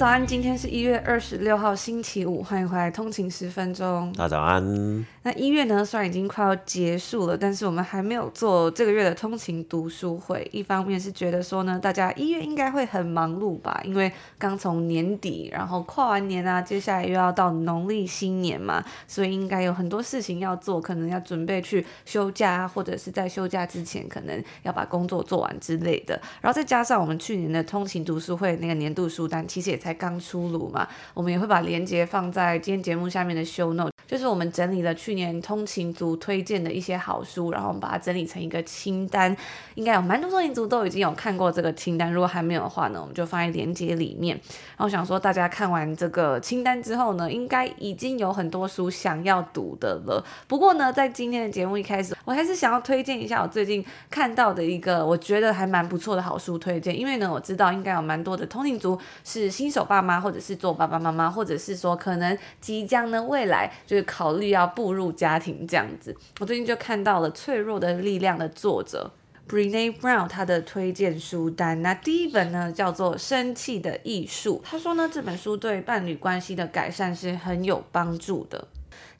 早安，今天是一月二十六号星期五，欢迎回来通勤十分钟。大家早安。那一月呢，虽然已经快要结束了，但是我们还没有做这个月的通勤读书会。一方面是觉得说呢，大家一月应该会很忙碌吧，因为刚从年底，然后跨完年啊，接下来又要到农历新年嘛，所以应该有很多事情要做，可能要准备去休假，或者是在休假之前，可能要把工作做完之类的。然后再加上我们去年的通勤读书会那个年度书单，其实也才才刚出炉嘛，我们也会把链接放在今天节目下面的 show note，就是我们整理了去。去年通勤族推荐的一些好书，然后我们把它整理成一个清单，应该有蛮多通勤族都已经有看过这个清单。如果还没有的话呢，我们就放在链接里面。然后想说，大家看完这个清单之后呢，应该已经有很多书想要读的了。不过呢，在今天的节目一开始，我还是想要推荐一下我最近看到的一个我觉得还蛮不错的好书推荐。因为呢，我知道应该有蛮多的通勤族是新手爸妈，或者是做爸爸妈妈，或者是说可能即将呢未来就是考虑要步入。家庭这样子，我最近就看到了《脆弱的力量》的作者 Brene Brown 他的推荐书单。那第一本呢叫做《生气的艺术》，他说呢这本书对伴侣关系的改善是很有帮助的。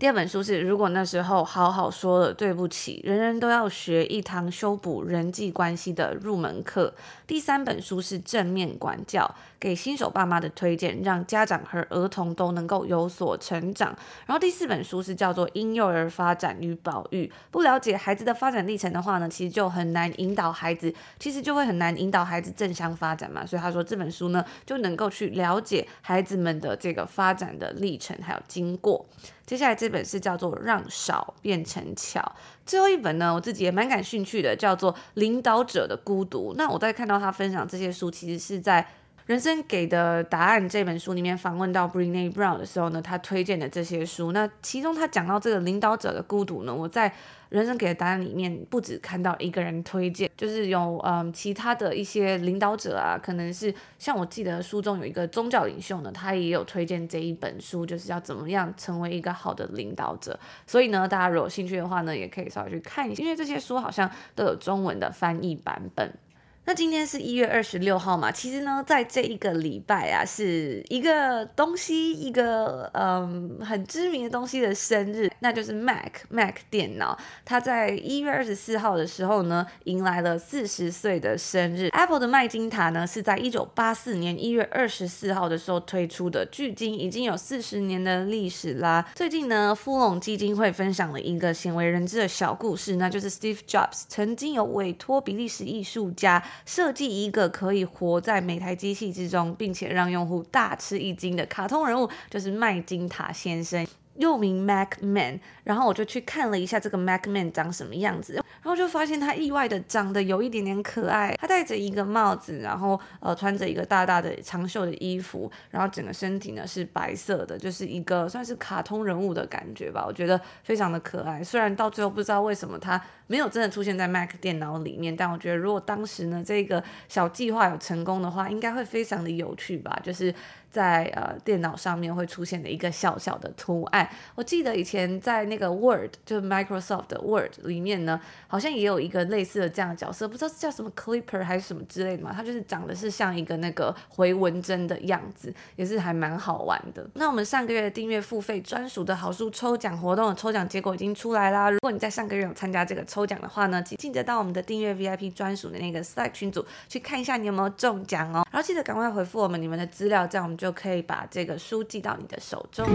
第二本书是《如果那时候好好说了对不起》，人人都要学一堂修补人际关系的入门课。第三本书是《正面管教》，给新手爸妈的推荐，让家长和儿童都能够有所成长。然后第四本书是叫做《婴幼儿发展与保育》，不了解孩子的发展历程的话呢，其实就很难引导孩子，其实就会很难引导孩子正向发展嘛。所以他说这本书呢，就能够去了解孩子们的这个发展的历程还有经过。接下来这本是叫做《让少变成巧》，最后一本呢，我自己也蛮感兴趣的，叫做《领导者的孤独》。那我在看到他分享这些书，其实是在《人生给的答案》这本书里面访问到 Brene Brown 的时候呢，他推荐的这些书。那其中他讲到这个领导者的孤独呢，我在。人生给的答案里面不止看到一个人推荐，就是有嗯其他的一些领导者啊，可能是像我记得书中有一个宗教领袖呢，他也有推荐这一本书，就是要怎么样成为一个好的领导者。所以呢，大家如果有兴趣的话呢，也可以稍微去看一下，因为这些书好像都有中文的翻译版本。那今天是一月二十六号嘛，其实呢，在这一个礼拜啊，是一个东西，一个嗯很知名的东西的生日，那就是 Mac Mac 电脑。它在一月二十四号的时候呢，迎来了四十岁的生日。Apple 的麦金塔呢，是在一九八四年一月二十四号的时候推出的，距今已经有四十年的历史啦。最近呢，富隆基金会分享了一个鲜为人知的小故事，那就是 Steve Jobs 曾经有委托比利时艺术家。设计一个可以活在每台机器之中，并且让用户大吃一惊的卡通人物，就是麦金塔先生。又名 Mac Man，然后我就去看了一下这个 Mac Man 长什么样子，然后就发现他意外的长得有一点点可爱。他戴着一个帽子，然后呃穿着一个大大的长袖的衣服，然后整个身体呢是白色的，就是一个算是卡通人物的感觉吧。我觉得非常的可爱。虽然到最后不知道为什么他没有真的出现在 Mac 电脑里面，但我觉得如果当时呢这个小计划有成功的话，应该会非常的有趣吧。就是。在呃电脑上面会出现的一个小小的图案，我记得以前在那个 Word 就是 Microsoft 的 Word 里面呢，好像也有一个类似的这样的角色，不知道是叫什么 Clipper 还是什么之类的嘛，它就是长得是像一个那个回纹针的样子，也是还蛮好玩的。那我们上个月的订阅付费专属的好书抽奖活动的抽奖结果已经出来啦，如果你在上个月有参加这个抽奖的话呢，请记得到我们的订阅 VIP 专属的那个 Slack 群组去看一下你有没有中奖哦，然后记得赶快回复我们你们的资料，这样我们。就可以把这个书寄到你的手中。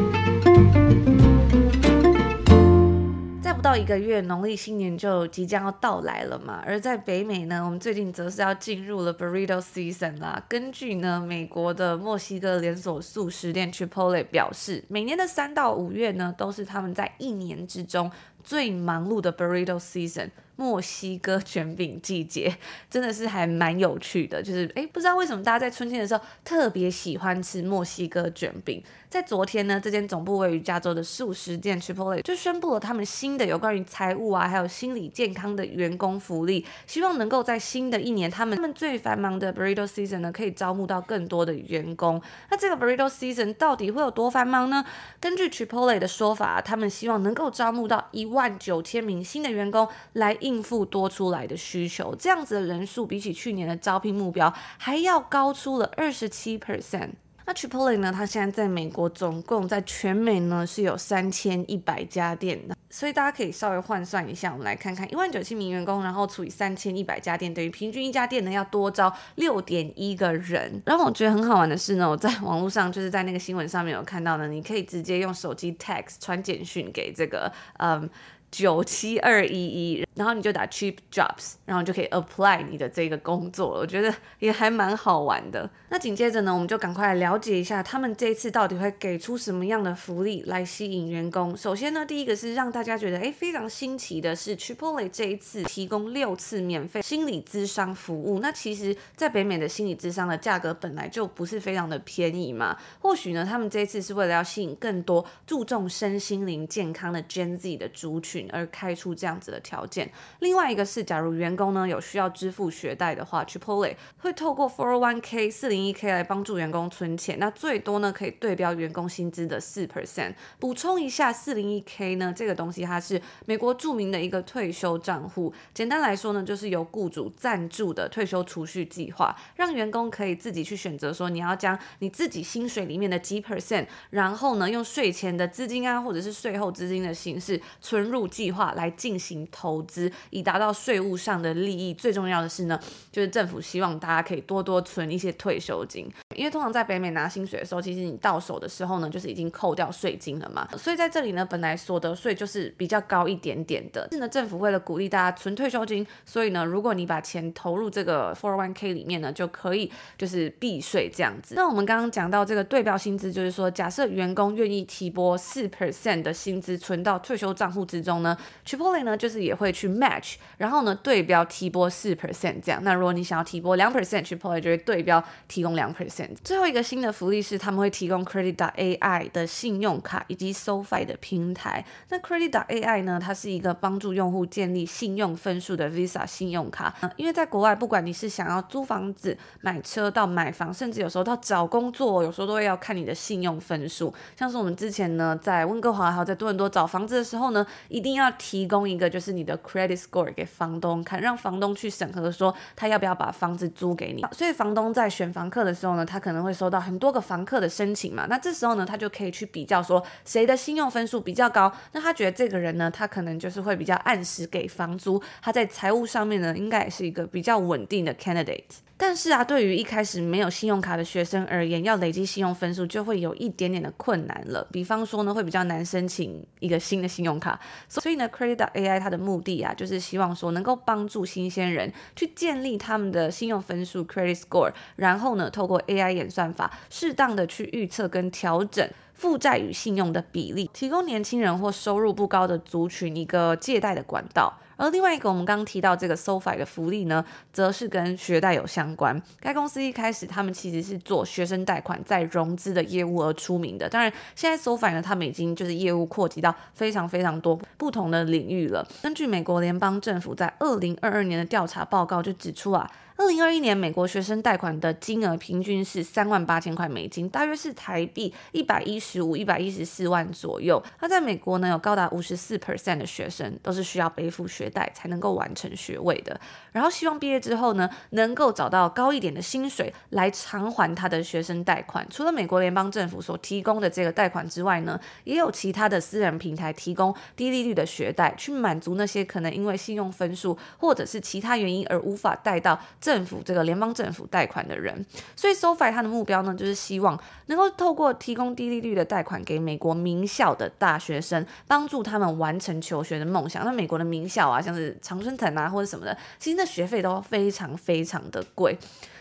再不到一个月，农历新年就即将要到来了嘛。而在北美呢，我们最近则是要进入了 Burrito Season 啦。根据呢美国的墨西哥连锁素食店 Chipotle 表示，每年的三到五月呢，都是他们在一年之中。最忙碌的 Burrito Season。墨西哥卷饼季节 真的是还蛮有趣的，就是诶，不知道为什么大家在春天的时候特别喜欢吃墨西哥卷饼。在昨天呢，这间总部位于加州的素食店 Chipotle 就宣布了他们新的有关于财务啊，还有心理健康的员工福利，希望能够在新的一年，他们他们最繁忙的 Burrito Season 呢，可以招募到更多的员工。那这个 Burrito Season 到底会有多繁忙呢？根据 Chipotle 的说法，他们希望能够招募到一万万九千名新的员工来应付多出来的需求。这样子的人数比起去年的招聘目标还要高出了二十七 percent。那 Chipotle 呢？它现在在美国总共在全美呢是有三千一百家店的，所以大家可以稍微换算一下，我们来看看一万九千名员工，然后除以三千一百家店，等于平均一家店呢要多招六点一个人。然后我觉得很好玩的是呢，我在网络上就是在那个新闻上面有看到呢，你可以直接用手机 text 传简讯给这个嗯。九七二一一，然后你就打 cheap jobs，然后就可以 apply 你的这个工作了。我觉得也还蛮好玩的。那紧接着呢，我们就赶快来了解一下他们这一次到底会给出什么样的福利来吸引员工。首先呢，第一个是让大家觉得诶非常新奇的是 c h i p o l e 这一次提供六次免费心理咨商服务。那其实，在北美的心理咨商的价格本来就不是非常的便宜嘛。或许呢，他们这一次是为了要吸引更多注重身心灵健康的 Gen Z 的族群。而开出这样子的条件。另外一个是，假如员工呢有需要支付学贷的话，Chipotle 会透过 401k 四零一 k 来帮助员工存钱。那最多呢可以对标员工薪资的四 percent。补充一下，四零一 k 呢这个东西它是美国著名的一个退休账户。简单来说呢，就是由雇主赞助的退休储蓄计划，让员工可以自己去选择说你要将你自己薪水里面的几 percent，然后呢用税前的资金啊，或者是税后资金的形式存入。计划来进行投资，以达到税务上的利益。最重要的是呢，就是政府希望大家可以多多存一些退休金，因为通常在北美拿薪水的时候，其实你到手的时候呢，就是已经扣掉税金了嘛。所以在这里呢，本来所得税就是比较高一点点的。是呢，政府为了鼓励大家存退休金，所以呢，如果你把钱投入这个 401k 里面呢，就可以就是避税这样子。那我们刚刚讲到这个对标薪资，就是说，假设员工愿意提拨四 percent 的薪资存到退休账户之中。呢，Chipotle 呢就是也会去 match，然后呢对标提拨四 percent 这样。那如果你想要提拨两 percent，Chipotle 就会对标提供两 percent。最后一个新的福利是他们会提供 Credit.ai 的信用卡以及 SoFi 的平台。那 Credit.ai 呢，它是一个帮助用户建立信用分数的 Visa 信用卡。因为在国外，不管你是想要租房子、买车到买房，甚至有时候到找工作，有时候都会要看你的信用分数。像是我们之前呢，在温哥华还有在多伦多找房子的时候呢，一一定要提供一个就是你的 credit score 给房东看，让房东去审核说他要不要把房子租给你。所以房东在选房客的时候呢，他可能会收到很多个房客的申请嘛。那这时候呢，他就可以去比较说谁的信用分数比较高。那他觉得这个人呢，他可能就是会比较按时给房租，他在财务上面呢，应该也是一个比较稳定的 candidate。但是啊，对于一开始没有信用卡的学生而言，要累积信用分数就会有一点点的困难了。比方说呢，会比较难申请一个新的信用卡。所以呢，Credit.ai 它的目的啊，就是希望说能够帮助新鲜人去建立他们的信用分数 （credit score），然后呢，透过 AI 演算法，适当的去预测跟调整负债与信用的比例，提供年轻人或收入不高的族群一个借贷的管道。而另外一个，我们刚刚提到这个 SoFi 的福利呢，则是跟学贷有相关。该公司一开始他们其实是做学生贷款再融资的业务而出名的。当然，现在 SoFi 呢，他们已经就是业务扩及到非常非常多不同的领域了。根据美国联邦政府在二零二二年的调查报告就指出啊。二零二一年，美国学生贷款的金额平均是三万八千块美金，大约是台币一百一十五、一百一十四万左右。那在美国呢，有高达五十四 percent 的学生都是需要背负学贷才能够完成学位的。然后希望毕业之后呢，能够找到高一点的薪水来偿还他的学生贷款。除了美国联邦政府所提供的这个贷款之外呢，也有其他的私人平台提供低利率的学贷，去满足那些可能因为信用分数或者是其他原因而无法贷到。政府这个联邦政府贷款的人，所以 SoFi 它的目标呢，就是希望能够透过提供低利率的贷款给美国名校的大学生，帮助他们完成求学的梦想。那美国的名校啊，像是常春藤啊或者什么的，其实那学费都非常非常的贵。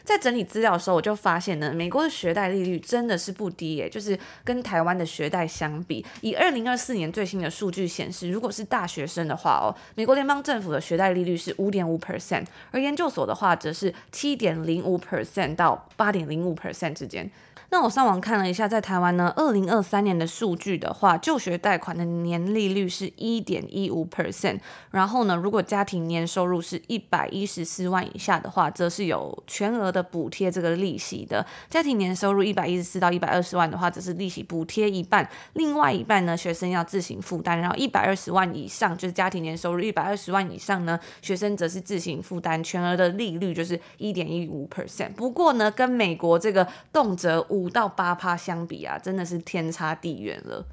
在整理资料的时候，我就发现呢，美国的学贷利率真的是不低耶，就是跟台湾的学贷相比，以二零二四年最新的数据显示，如果是大学生的话哦，美国联邦政府的学贷利率是五点五 percent，而研究所的话则是七点零五 percent 到八点零五 percent 之间。那我上网看了一下，在台湾呢，二零二三年的数据的话，就学贷款的年利率是一点一五 percent。然后呢，如果家庭年收入是一百一十四万以下的话，则是有全额的补贴这个利息的。家庭年收入一百一十四到一百二十万的话，则是利息补贴一半，另外一半呢，学生要自行负担。然后一百二十万以上，就是家庭年收入一百二十万以上呢，学生则是自行负担，全额的利率就是一点一五 percent。不过呢，跟美国这个动辄五到八趴相比啊，真的是天差地远了。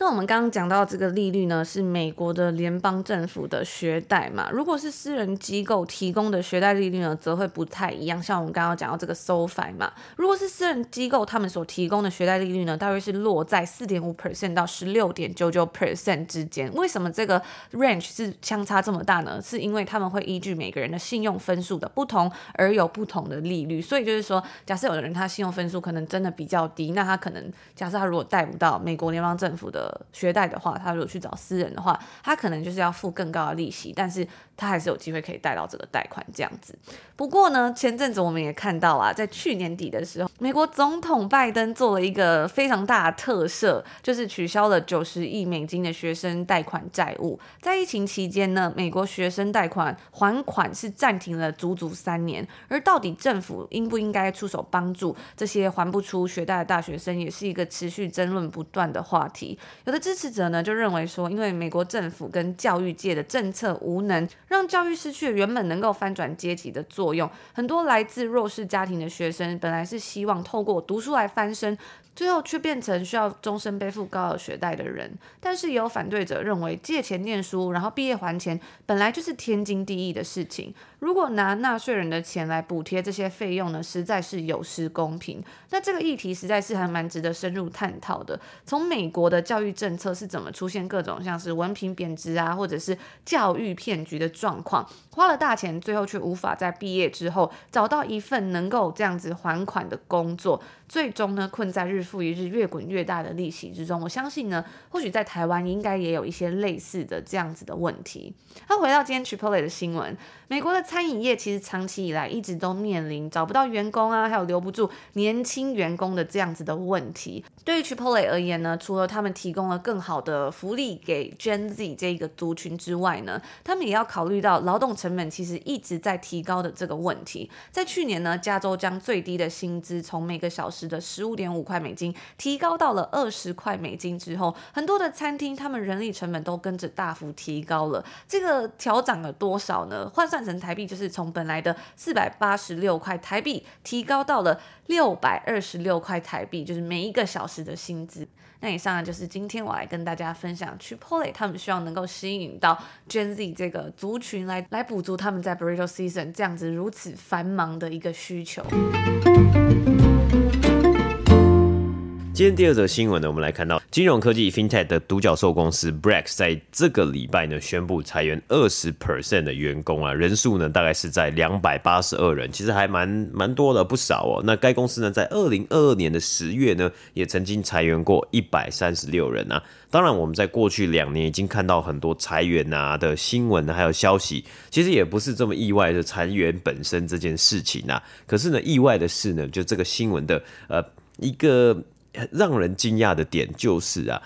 那我们刚刚讲到这个利率呢，是美国的联邦政府的学贷嘛。如果是私人机构提供的学贷利率呢，则会不太一样。像我们刚刚讲到这个 SoFi 嘛，如果是私人机构他们所提供的学贷利率呢，大约是落在四点五 percent 到十六点九九 percent 之间。为什么这个 range 是相差这么大呢？是因为他们会依据每个人的信用分数的不同而有不同的利率。所以就是说，假设有的人他信用分数可能真的比较低，那他可能假设他如果贷不到美国联邦政府的学贷的话，他如果去找私人的话，他可能就是要付更高的利息，但是他还是有机会可以贷到这个贷款这样子。不过呢，前阵子我们也看到啊，在去年底的时候，美国总统拜登做了一个非常大的特赦，就是取消了九十亿美金的学生贷款债务。在疫情期间呢，美国学生贷款还款是暂停了足足三年，而到底政府应不应该出手帮助这些还不出学贷的大学生，也是一个持续争论不断的话题。有的支持者呢就认为说，因为美国政府跟教育界的政策无能，让教育失去了原本能够翻转阶级的作用。很多来自弱势家庭的学生本来是希望透过读书来翻身。最后却变成需要终身背负高额学贷的人，但是也有反对者认为借钱念书，然后毕业还钱，本来就是天经地义的事情。如果拿纳税人的钱来补贴这些费用呢，实在是有失公平。那这个议题实在是还蛮值得深入探讨的。从美国的教育政策是怎么出现各种像是文凭贬值啊，或者是教育骗局的状况，花了大钱，最后却无法在毕业之后找到一份能够这样子还款的工作，最终呢困在日复一日越滚越大的利息之中。我相信呢，或许在台湾应该也有一些类似的这样子的问题。那回到今天 Chipotle 的新闻，美国的餐饮业其实长期以来一直都面临找不到员工啊，还有留不住年轻员工的这样子的问题。对于 Chipotle 而言呢，除了他们提供了更好的福利给 Gen Z 这一个族群之外呢，他们也要考虑到劳动成本其实一直在提高的这个问题。在去年呢，加州将最低的薪资从每个小时的十五点五块美金提高到了二十块美金之后，很多的餐厅他们人力成本都跟着大幅提高了。这个调涨了多少呢？换算成台币就是从本来的四百八十六块台币提高到了六百二十六块台币，就是每一个小时的薪资。那以上呢，就是今天我来跟大家分享，Chipotle 他们希望能够吸引到 Gen Z 这个族群来来补足他们在 Burrito Season 这样子如此繁忙的一个需求。今天第二则新闻呢，我们来看到金融科技 FinTech 的独角兽公司 Brex 在这个礼拜呢宣布裁员二十 percent 的员工啊，人数呢大概是在两百八十二人，其实还蛮蛮多的，不少哦。那该公司呢在二零二二年的十月呢，也曾经裁员过一百三十六人啊。当然，我们在过去两年已经看到很多裁员啊的新闻还有消息，其实也不是这么意外的裁员本身这件事情啊。可是呢，意外的是呢，就这个新闻的呃一个。让人惊讶的点就是啊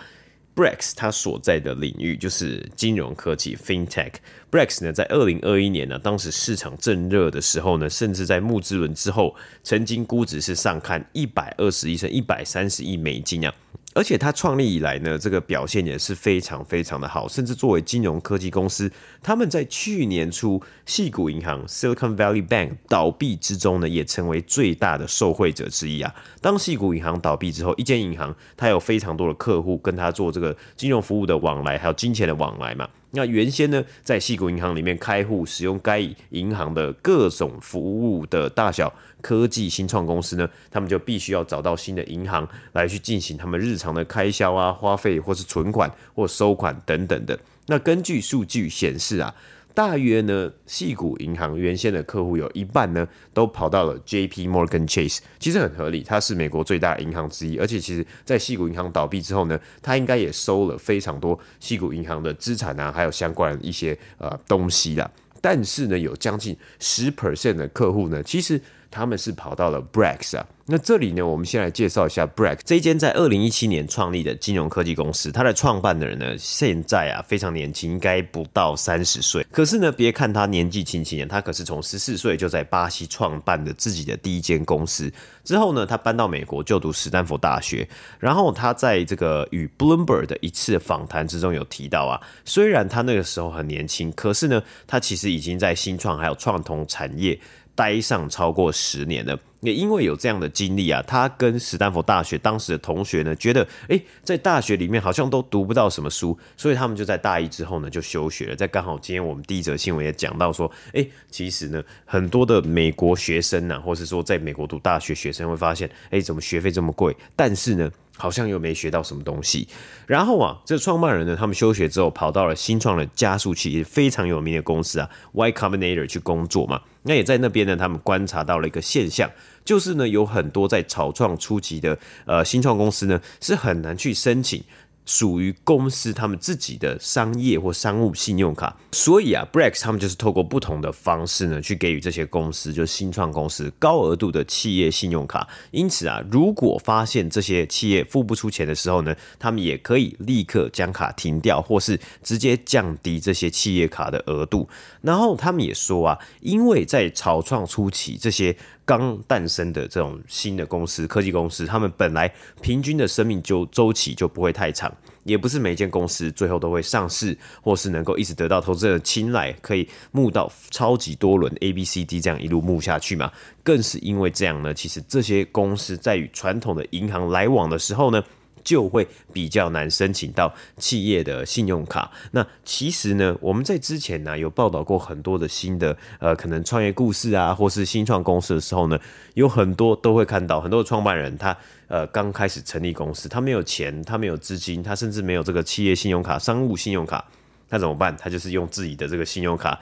，Brex 它所在的领域就是金融科技 FinTech。Brex 呢，在二零二一年呢，当时市场正热的时候呢，甚至在募资轮之后，曾经估值是上看一百二十亿甚至一百三十亿美金啊。而且它创立以来呢，这个表现也是非常非常的好，甚至作为金融科技公司，他们在去年初细谷银行 Silicon Valley Bank 倒闭之中呢，也成为最大的受惠者之一啊。当细谷银行倒闭之后，一间银行它有非常多的客户跟他做这个金融服务的往来，还有金钱的往来嘛。那原先呢，在细谷银行里面开户使用该银行的各种服务的大小科技新创公司呢，他们就必须要找到新的银行来去进行他们日常的开销啊、花费或是存款或收款等等的。那根据数据显示啊。大约呢，矽谷银行原先的客户有一半呢，都跑到了 J.P. Morgan Chase，其实很合理，它是美国最大银行之一，而且其实在矽谷银行倒闭之后呢，它应该也收了非常多矽谷银行的资产啊，还有相关一些呃东西啦。但是呢，有将近十 percent 的客户呢，其实他们是跑到了 Brex 啊。那这里呢，我们先来介绍一下 Brex 这一间在二零一七年创立的金融科技公司。它的创办的人呢，现在啊非常年轻，应该不到三十岁。可是呢，别看他年纪轻轻的，他可是从十四岁就在巴西创办的自己的第一间公司。之后呢，他搬到美国就读史丹佛大学。然后他在这个与 Bloomberg 的一次访谈之中有提到啊，虽然他那个时候很年轻，可是呢，他其实已经在新创还有创投产业待上超过十年了。也因为有这样的经历啊，他跟史丹佛大学当时的同学呢，觉得诶，在大学里面好像都读不到什么书，所以他们就在大一之后呢就休学了。在刚好今天我们第一则新闻也讲到说，诶，其实呢很多的美国学生呐、或是说在美国读大学学生会发现，诶，怎么学费这么贵？但是呢。好像又没学到什么东西，然后啊，这创办人呢，他们休学之后跑到了新创的加速器，也非常有名的公司啊，Y Combinator 去工作嘛。那也在那边呢，他们观察到了一个现象，就是呢，有很多在草创初期的呃新创公司呢，是很难去申请。属于公司他们自己的商业或商务信用卡，所以啊，Brex 他们就是透过不同的方式呢，去给予这些公司，就是新创公司高额度的企业信用卡。因此啊，如果发现这些企业付不出钱的时候呢，他们也可以立刻将卡停掉，或是直接降低这些企业卡的额度。然后他们也说啊，因为在草创初期，这些刚诞生的这种新的公司、科技公司，他们本来平均的生命就周期就不会太长，也不是每间公司最后都会上市，或是能够一直得到投资者的青睐，可以募到超级多轮 A、B、C、D 这样一路募下去嘛。更是因为这样呢，其实这些公司在与传统的银行来往的时候呢，就会比较难申请到企业的信用卡。那其实呢，我们在之前呢有报道过很多的新的呃可能创业故事啊，或是新创公司的时候呢，有很多都会看到很多的创办人他呃刚开始成立公司，他没有钱，他没有资金，他甚至没有这个企业信用卡、商务信用卡，他怎么办？他就是用自己的这个信用卡。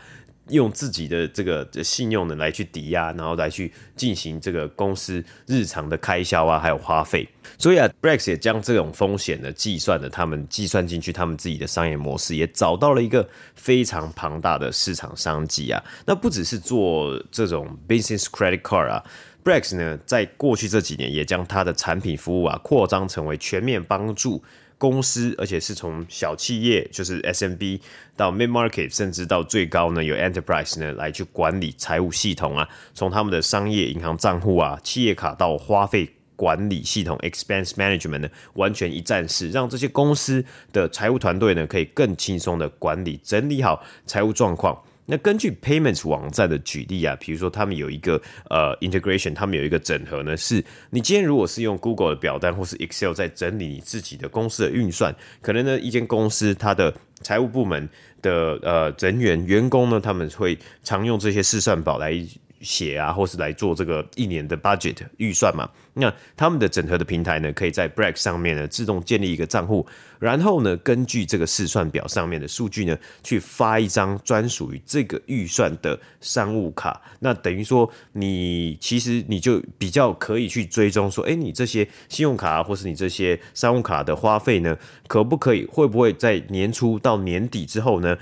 用自己的这个信用呢来去抵押，然后来去进行这个公司日常的开销啊，还有花费。所以啊，Brex 也将这种风险呢计算了，他们计算进去他们自己的商业模式，也找到了一个非常庞大的市场商机啊。那不只是做这种 business credit card 啊，Brex 呢在过去这几年也将它的产品服务啊扩张成为全面帮助。公司，而且是从小企业，就是 SMB 到 Mid Market，甚至到最高呢，有 Enterprise 呢来去管理财务系统啊，从他们的商业银行账户啊、企业卡到花费管理系统 Expense Management 呢，完全一站式，让这些公司的财务团队呢可以更轻松的管理、整理好财务状况。那根据 Payments 网站的举例啊，比如说他们有一个呃 integration，他们有一个整合呢，是你今天如果是用 Google 的表单或是 Excel 在整理你自己的公司的运算，可能呢一间公司它的财务部门的呃人员员工呢，他们会常用这些试算宝来。写啊，或是来做这个一年的 budget 预算嘛。那他们的整合的平台呢，可以在 Brex 上面呢自动建立一个账户，然后呢，根据这个试算表上面的数据呢，去发一张专属于这个预算的商务卡。那等于说，你其实你就比较可以去追踪说，哎，你这些信用卡或是你这些商务卡的花费呢，可不可以，会不会在年初到年底之后呢？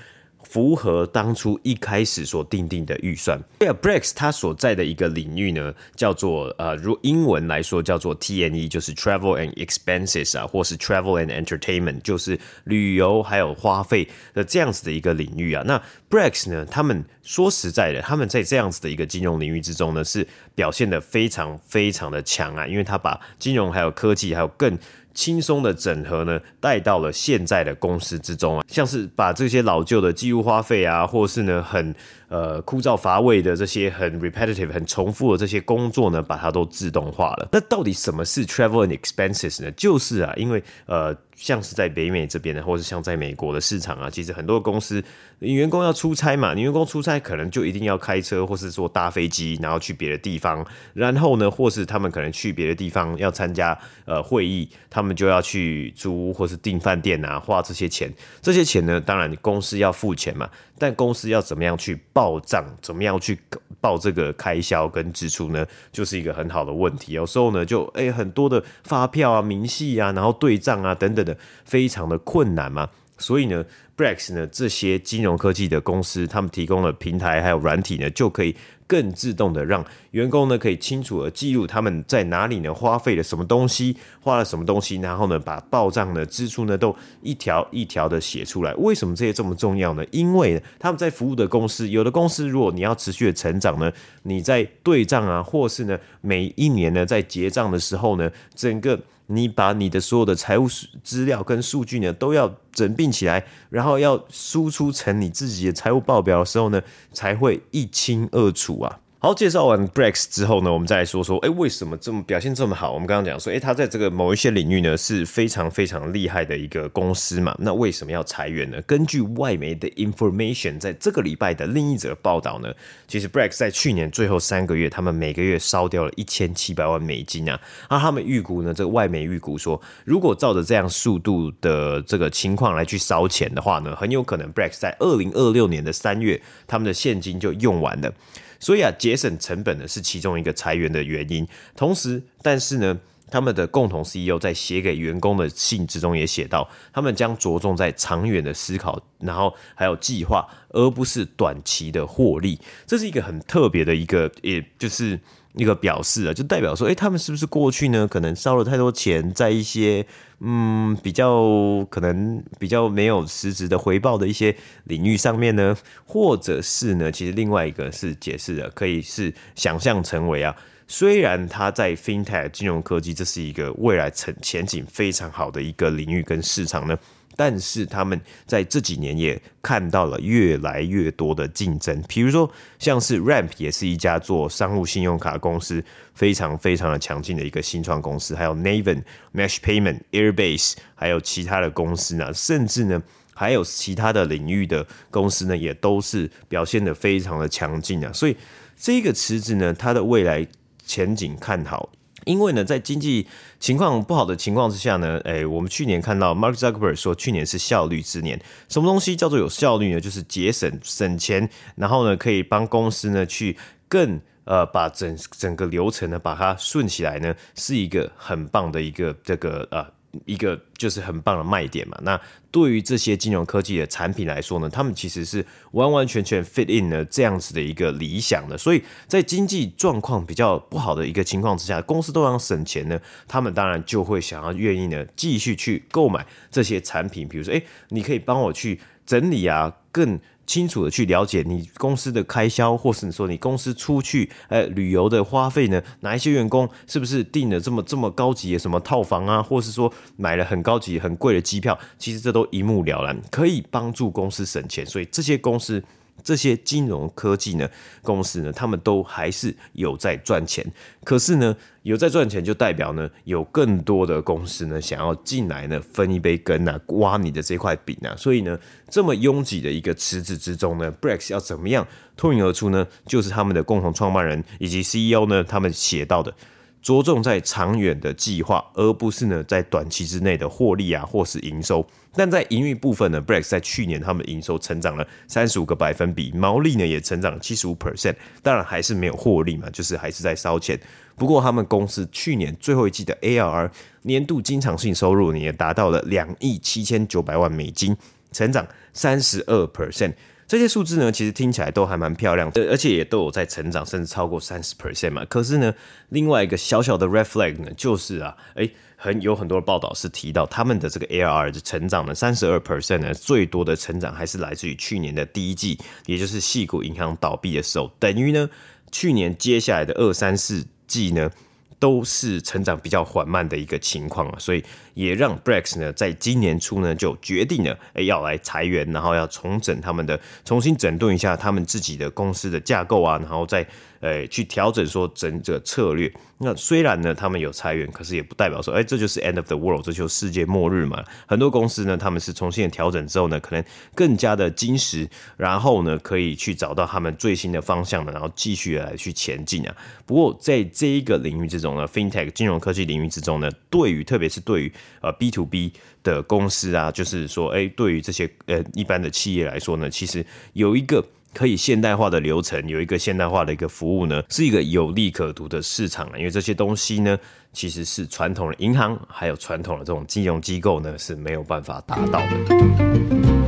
符合当初一开始所定定的预算。对啊，Brex 它所在的一个领域呢，叫做呃，如英文来说叫做 TNE，就是 Travel and Expenses 啊，或是 Travel and Entertainment，就是旅游还有花费的这样子的一个领域啊。那 Brex 呢，他们说实在的，他们在这样子的一个金融领域之中呢，是表现得非常非常的强啊，因为他把金融还有科技还有更轻松的整合呢，带到了现在的公司之中啊，像是把这些老旧的记录花费啊，或是呢很呃枯燥乏味的这些很 repetitive 很重复的这些工作呢，把它都自动化了。那到底什么是 travel and expenses 呢？就是啊，因为呃像是在北美这边的，或是像在美国的市场啊，其实很多公司，你员工要出差嘛，你员工出差可能就一定要开车，或是坐搭飞机，然后去别的地方，然后呢，或是他们可能去别的地方要参加呃会议，他们就要去租或是订饭店啊，花这些钱，这些钱呢，当然公司要付钱嘛，但公司要怎么样去报账，怎么样去报这个开销跟支出呢，就是一个很好的问题。有时候呢，就诶、欸、很多的发票啊、明细啊，然后对账啊等等非常的困难嘛，所以呢。Brex 呢，这些金融科技的公司，他们提供的平台还有软体呢，就可以更自动的让员工呢，可以清楚的记录他们在哪里呢花费了什么东西，花了什么东西，然后呢把报账的支出呢都一条一条的写出来。为什么这些这么重要呢？因为他们在服务的公司，有的公司如果你要持续的成长呢，你在对账啊，或是呢每一年呢在结账的时候呢，整个。你把你的所有的财务资料跟数据呢，都要整并起来，然后要输出成你自己的财务报表的时候呢，才会一清二楚好，介绍完 Brex 之后呢，我们再来说说，哎，为什么这么表现这么好？我们刚刚讲说，哎，他在这个某一些领域呢是非常非常厉害的一个公司嘛。那为什么要裁员呢？根据外媒的 information，在这个礼拜的另一则报道呢，其实 Brex 在去年最后三个月，他们每个月烧掉了一千七百万美金啊。那他们预估呢，这个外媒预估说，如果照着这样速度的这个情况来去烧钱的话呢，很有可能 Brex 在二零二六年的三月，他们的现金就用完了。所以啊，节省成本呢是其中一个裁员的原因。同时，但是呢，他们的共同 CEO 在写给员工的信之中也写到，他们将着重在长远的思考，然后还有计划，而不是短期的获利。这是一个很特别的一个，也就是一个表示啊，就代表说，诶，他们是不是过去呢，可能烧了太多钱在一些。嗯，比较可能比较没有实质的回报的一些领域上面呢，或者是呢，其实另外一个是解释的，可以是想象成为啊，虽然它在 FinTech 金融科技这是一个未来前前景非常好的一个领域跟市场呢。但是他们在这几年也看到了越来越多的竞争，比如说像是 Ramp 也是一家做商务信用卡公司，非常非常的强劲的一个新创公司，还有 Navan、Mesh Payment、Airbase，还有其他的公司呢，甚至呢还有其他的领域的公司呢，也都是表现得非常的强劲啊。所以这个池子呢，它的未来前景看好。因为呢，在经济情况不好的情况之下呢，哎，我们去年看到 Mark Zuckerberg 说，去年是效率之年。什么东西叫做有效率呢？就是节省省钱，然后呢，可以帮公司呢去更呃把整整个流程呢把它顺起来呢，是一个很棒的一个这个呃。一个就是很棒的卖点嘛。那对于这些金融科技的产品来说呢，他们其实是完完全全 fit in 了这样子的一个理想的。所以在经济状况比较不好的一个情况之下，公司都想省钱呢，他们当然就会想要愿意呢继续去购买这些产品。比如说，诶，你可以帮我去整理啊，更。清楚的去了解你公司的开销，或是你说你公司出去呃旅游的花费呢？哪一些员工是不是订了这么这么高级的什么套房啊，或是说买了很高级很贵的机票？其实这都一目了然，可以帮助公司省钱。所以这些公司。这些金融科技呢公司呢，他们都还是有在赚钱。可是呢，有在赚钱就代表呢，有更多的公司呢想要进来呢分一杯羹啊，挖你的这块饼啊。所以呢，这么拥挤的一个池子之中呢，Brex 要怎么样脱颖而出呢？就是他们的共同创办人以及 CEO 呢，他们写到的。着重在长远的计划，而不是呢在短期之内的获利啊，或是营收。但在营运部分呢，Brex 在去年他们营收成长了三十五个百分比，毛利呢也成长了七十五 percent。当然还是没有获利嘛，就是还是在烧钱。不过他们公司去年最后一季的 ARR 年度经常性收入呢也达到了两亿七千九百万美金，成长三十二 percent。这些数字呢，其实听起来都还蛮漂亮的，而且也都有在成长，甚至超过三十 percent 嘛。可是呢，另外一个小小的 red flag 呢，就是啊，诶，很有很多的报道是提到他们的这个 ARR 的成长呢，三十二 percent 呢，最多的成长还是来自于去年的第一季，也就是矽谷银行倒闭的时候，等于呢，去年接下来的二三四季呢。都是成长比较缓慢的一个情况啊，所以也让 Brex 呢在今年初呢就决定了，哎，要来裁员，然后要重整他们的，重新整顿一下他们自己的公司的架构啊，然后再呃，去调整说整个策略。那虽然呢，他们有裁员，可是也不代表说，哎，这就是 end of the world，这就是世界末日嘛。很多公司呢，他们是重新的调整之后呢，可能更加的精实，然后呢，可以去找到他们最新的方向呢，然后继续来去前进啊。不过在这一个领域之中呢，FinTech 金融科技领域之中呢，对于特别是对于呃 B to B 的公司啊，就是说，哎，对于这些呃一般的企业来说呢，其实有一个。可以现代化的流程，有一个现代化的一个服务呢，是一个有利可图的市场。因为这些东西呢，其实是传统的银行还有传统的这种金融机构呢是没有办法达到的。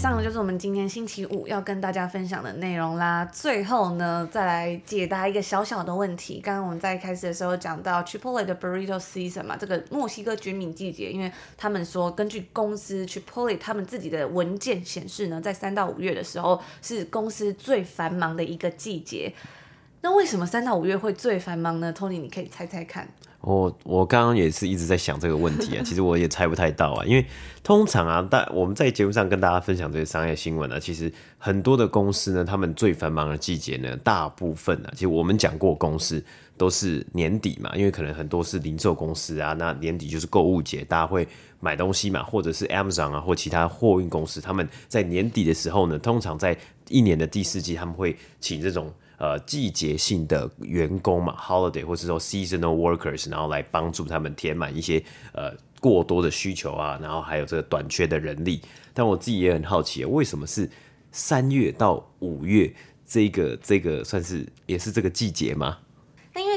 以上呢就是我们今天星期五要跟大家分享的内容啦。最后呢，再来解答一个小小的问题。刚刚我们在开始的时候讲到 Chipotle 的 Burrito Season 嘛，这个墨西哥卷饼季节，因为他们说根据公司 Chipotle 他们自己的文件显示呢，在三到五月的时候是公司最繁忙的一个季节。那为什么三到五月会最繁忙呢？Tony，你可以猜猜看。我我刚刚也是一直在想这个问题啊，其实我也猜不太到啊，因为通常啊，大我们在节目上跟大家分享这些商业新闻呢，其实很多的公司呢，他们最繁忙的季节呢，大部分啊，其实我们讲过公司都是年底嘛，因为可能很多是零售公司啊，那年底就是购物节，大家会买东西嘛，或者是 Amazon 啊或其他货运公司，他们在年底的时候呢，通常在一年的第四季，他们会请这种。呃，季节性的员工嘛，holiday 或是说 seasonal workers，然后来帮助他们填满一些呃过多的需求啊，然后还有这个短缺的人力。但我自己也很好奇，为什么是三月到五月这个这个算是也是这个季节吗？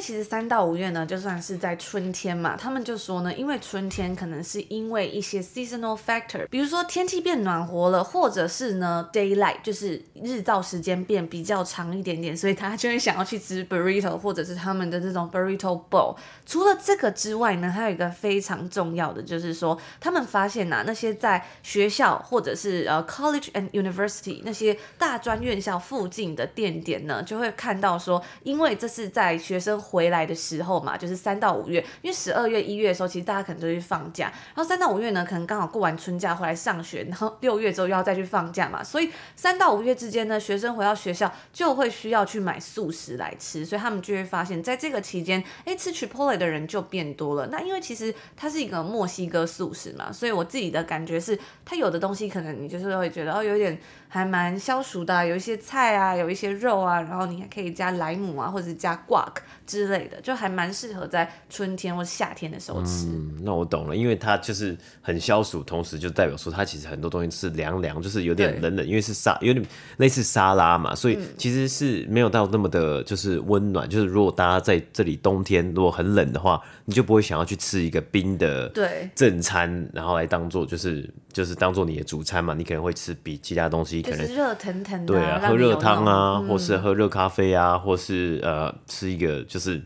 其实三到五月呢，就算是在春天嘛，他们就说呢，因为春天可能是因为一些 seasonal factor，比如说天气变暖和了，或者是呢 daylight，就是日照时间变比较长一点点，所以他就会想要去吃 burrito，或者是他们的这种 burrito bowl。除了这个之外呢，还有一个非常重要的，就是说他们发现呐、那些在学校或者是呃 college and university 那些大专院校附近的店点呢，就会看到说，因为这是在学生回来的时候嘛，就是三到五月，因为十二月、一月的时候，其实大家可能都去放假，然后三到五月呢，可能刚好过完春假回来上学，然后六月之后又要再去放假嘛，所以三到五月之间呢，学生回到学校就会需要去买素食来吃，所以他们就会发现，在这个期间，哎，吃 Chipotle 的人就变多了。那因为其实它是一个墨西哥素食嘛，所以我自己的感觉是，它有的东西可能你就是会觉得哦，有点还蛮消暑的，有一些菜啊，有一些肉啊，然后你还可以加莱姆啊，或者是加 guac 之类的，就还蛮适合在春天或夏天的时候吃。嗯，那我懂了，因为它就是很消暑，同时就代表说它其实很多东西是凉凉，就是有点冷冷，因为是沙，有点类似沙拉嘛，所以其实是没有到那么的，就是温暖。就是如果大家在这里冬天如果很冷的话，你就不会想要去吃一个冰的对正餐，然后来当做就是就是当做你的主餐嘛，你可能会吃比其他东西可能热腾腾的，对啊，喝热汤啊，或是喝热咖啡啊，或是呃吃一个就是。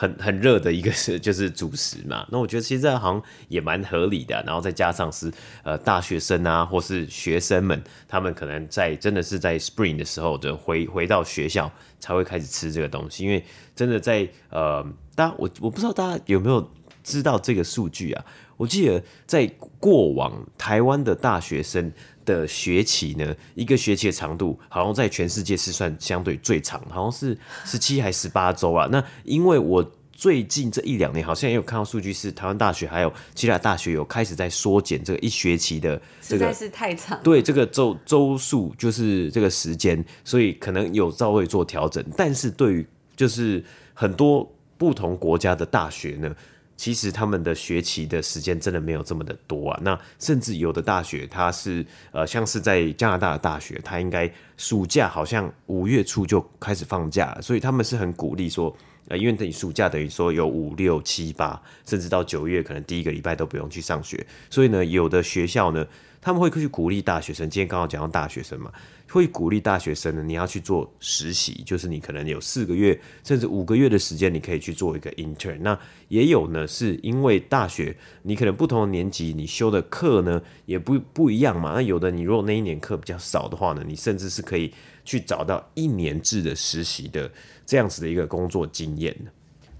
很很热的一个是 就是主食嘛，那我觉得其实这好像也蛮合理的，然后再加上是呃大学生啊，或是学生们，他们可能在真的是在 Spring 的时候就回回到学校才会开始吃这个东西，因为真的在呃，大家我我不知道大家有没有知道这个数据啊？我记得在过往台湾的大学生。的学期呢，一个学期的长度好像在全世界是算相对最长，好像是十七还十八周啊。那因为我最近这一两年好像也有看到数据，是台湾大学还有其他大学有开始在缩减这个一学期的这个，实在是太长。对，这个周周数就是这个时间，所以可能有稍微做调整。但是对于就是很多不同国家的大学呢，其实他们的学期的时间真的没有这么的多啊，那甚至有的大学它是呃，像是在加拿大的大学，它应该暑假好像五月初就开始放假，所以他们是很鼓励说，呃，因为等于暑假等于说有五六七八，甚至到九月可能第一个礼拜都不用去上学，所以呢，有的学校呢。他们会去鼓励大学生，今天刚好讲到大学生嘛，会鼓励大学生呢，你要去做实习，就是你可能有四个月甚至五个月的时间，你可以去做一个 intern。那也有呢，是因为大学你可能不同的年级，你修的课呢也不不一样嘛。那有的你如果那一年课比较少的话呢，你甚至是可以去找到一年制的实习的这样子的一个工作经验。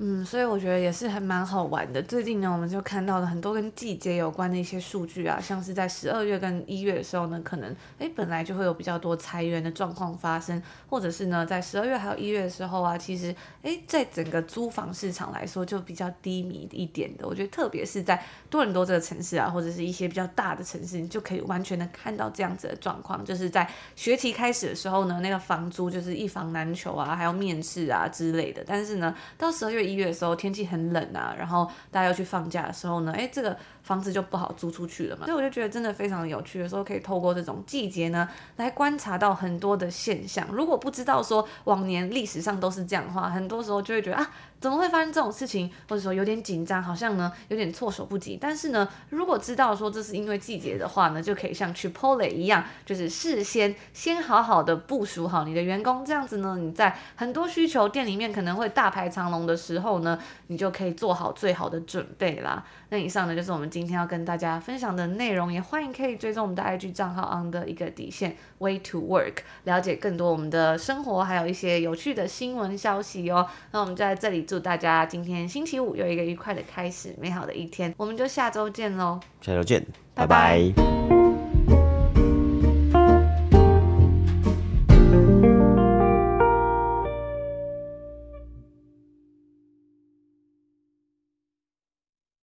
嗯，所以我觉得也是还蛮好玩的。最近呢，我们就看到了很多跟季节有关的一些数据啊，像是在十二月跟一月的时候呢，可能诶本来就会有比较多裁员的状况发生，或者是呢在十二月还有一月的时候啊，其实诶在整个租房市场来说就比较低迷一点的。我觉得特别是在多伦多这个城市啊，或者是一些比较大的城市，你就可以完全的看到这样子的状况，就是在学期开始的时候呢，那个房租就是一房难求啊，还要面试啊之类的。但是呢，到十二月。一月的时候天气很冷啊，然后大家要去放假的时候呢，哎，这个房子就不好租出去了嘛。所以我就觉得真的非常有趣的时候，可以透过这种季节呢来观察到很多的现象。如果不知道说往年历史上都是这样的话，很多时候就会觉得啊。怎么会发生这种事情？或者说有点紧张，好像呢有点措手不及。但是呢，如果知道说这是因为季节的话呢，就可以像 Chipotle 一样，就是事先先好好的部署好你的员工，这样子呢，你在很多需求店里面可能会大排长龙的时候呢，你就可以做好最好的准备啦。那以上呢就是我们今天要跟大家分享的内容，也欢迎可以追踪我们的 IG 账号 on 的一个底线 Way to Work，了解更多我们的生活，还有一些有趣的新闻消息哦。那我们就在这里。祝大家今天星期五有一个愉快的开始，美好的一天。我们就下周见喽！下周见，拜拜。拜拜。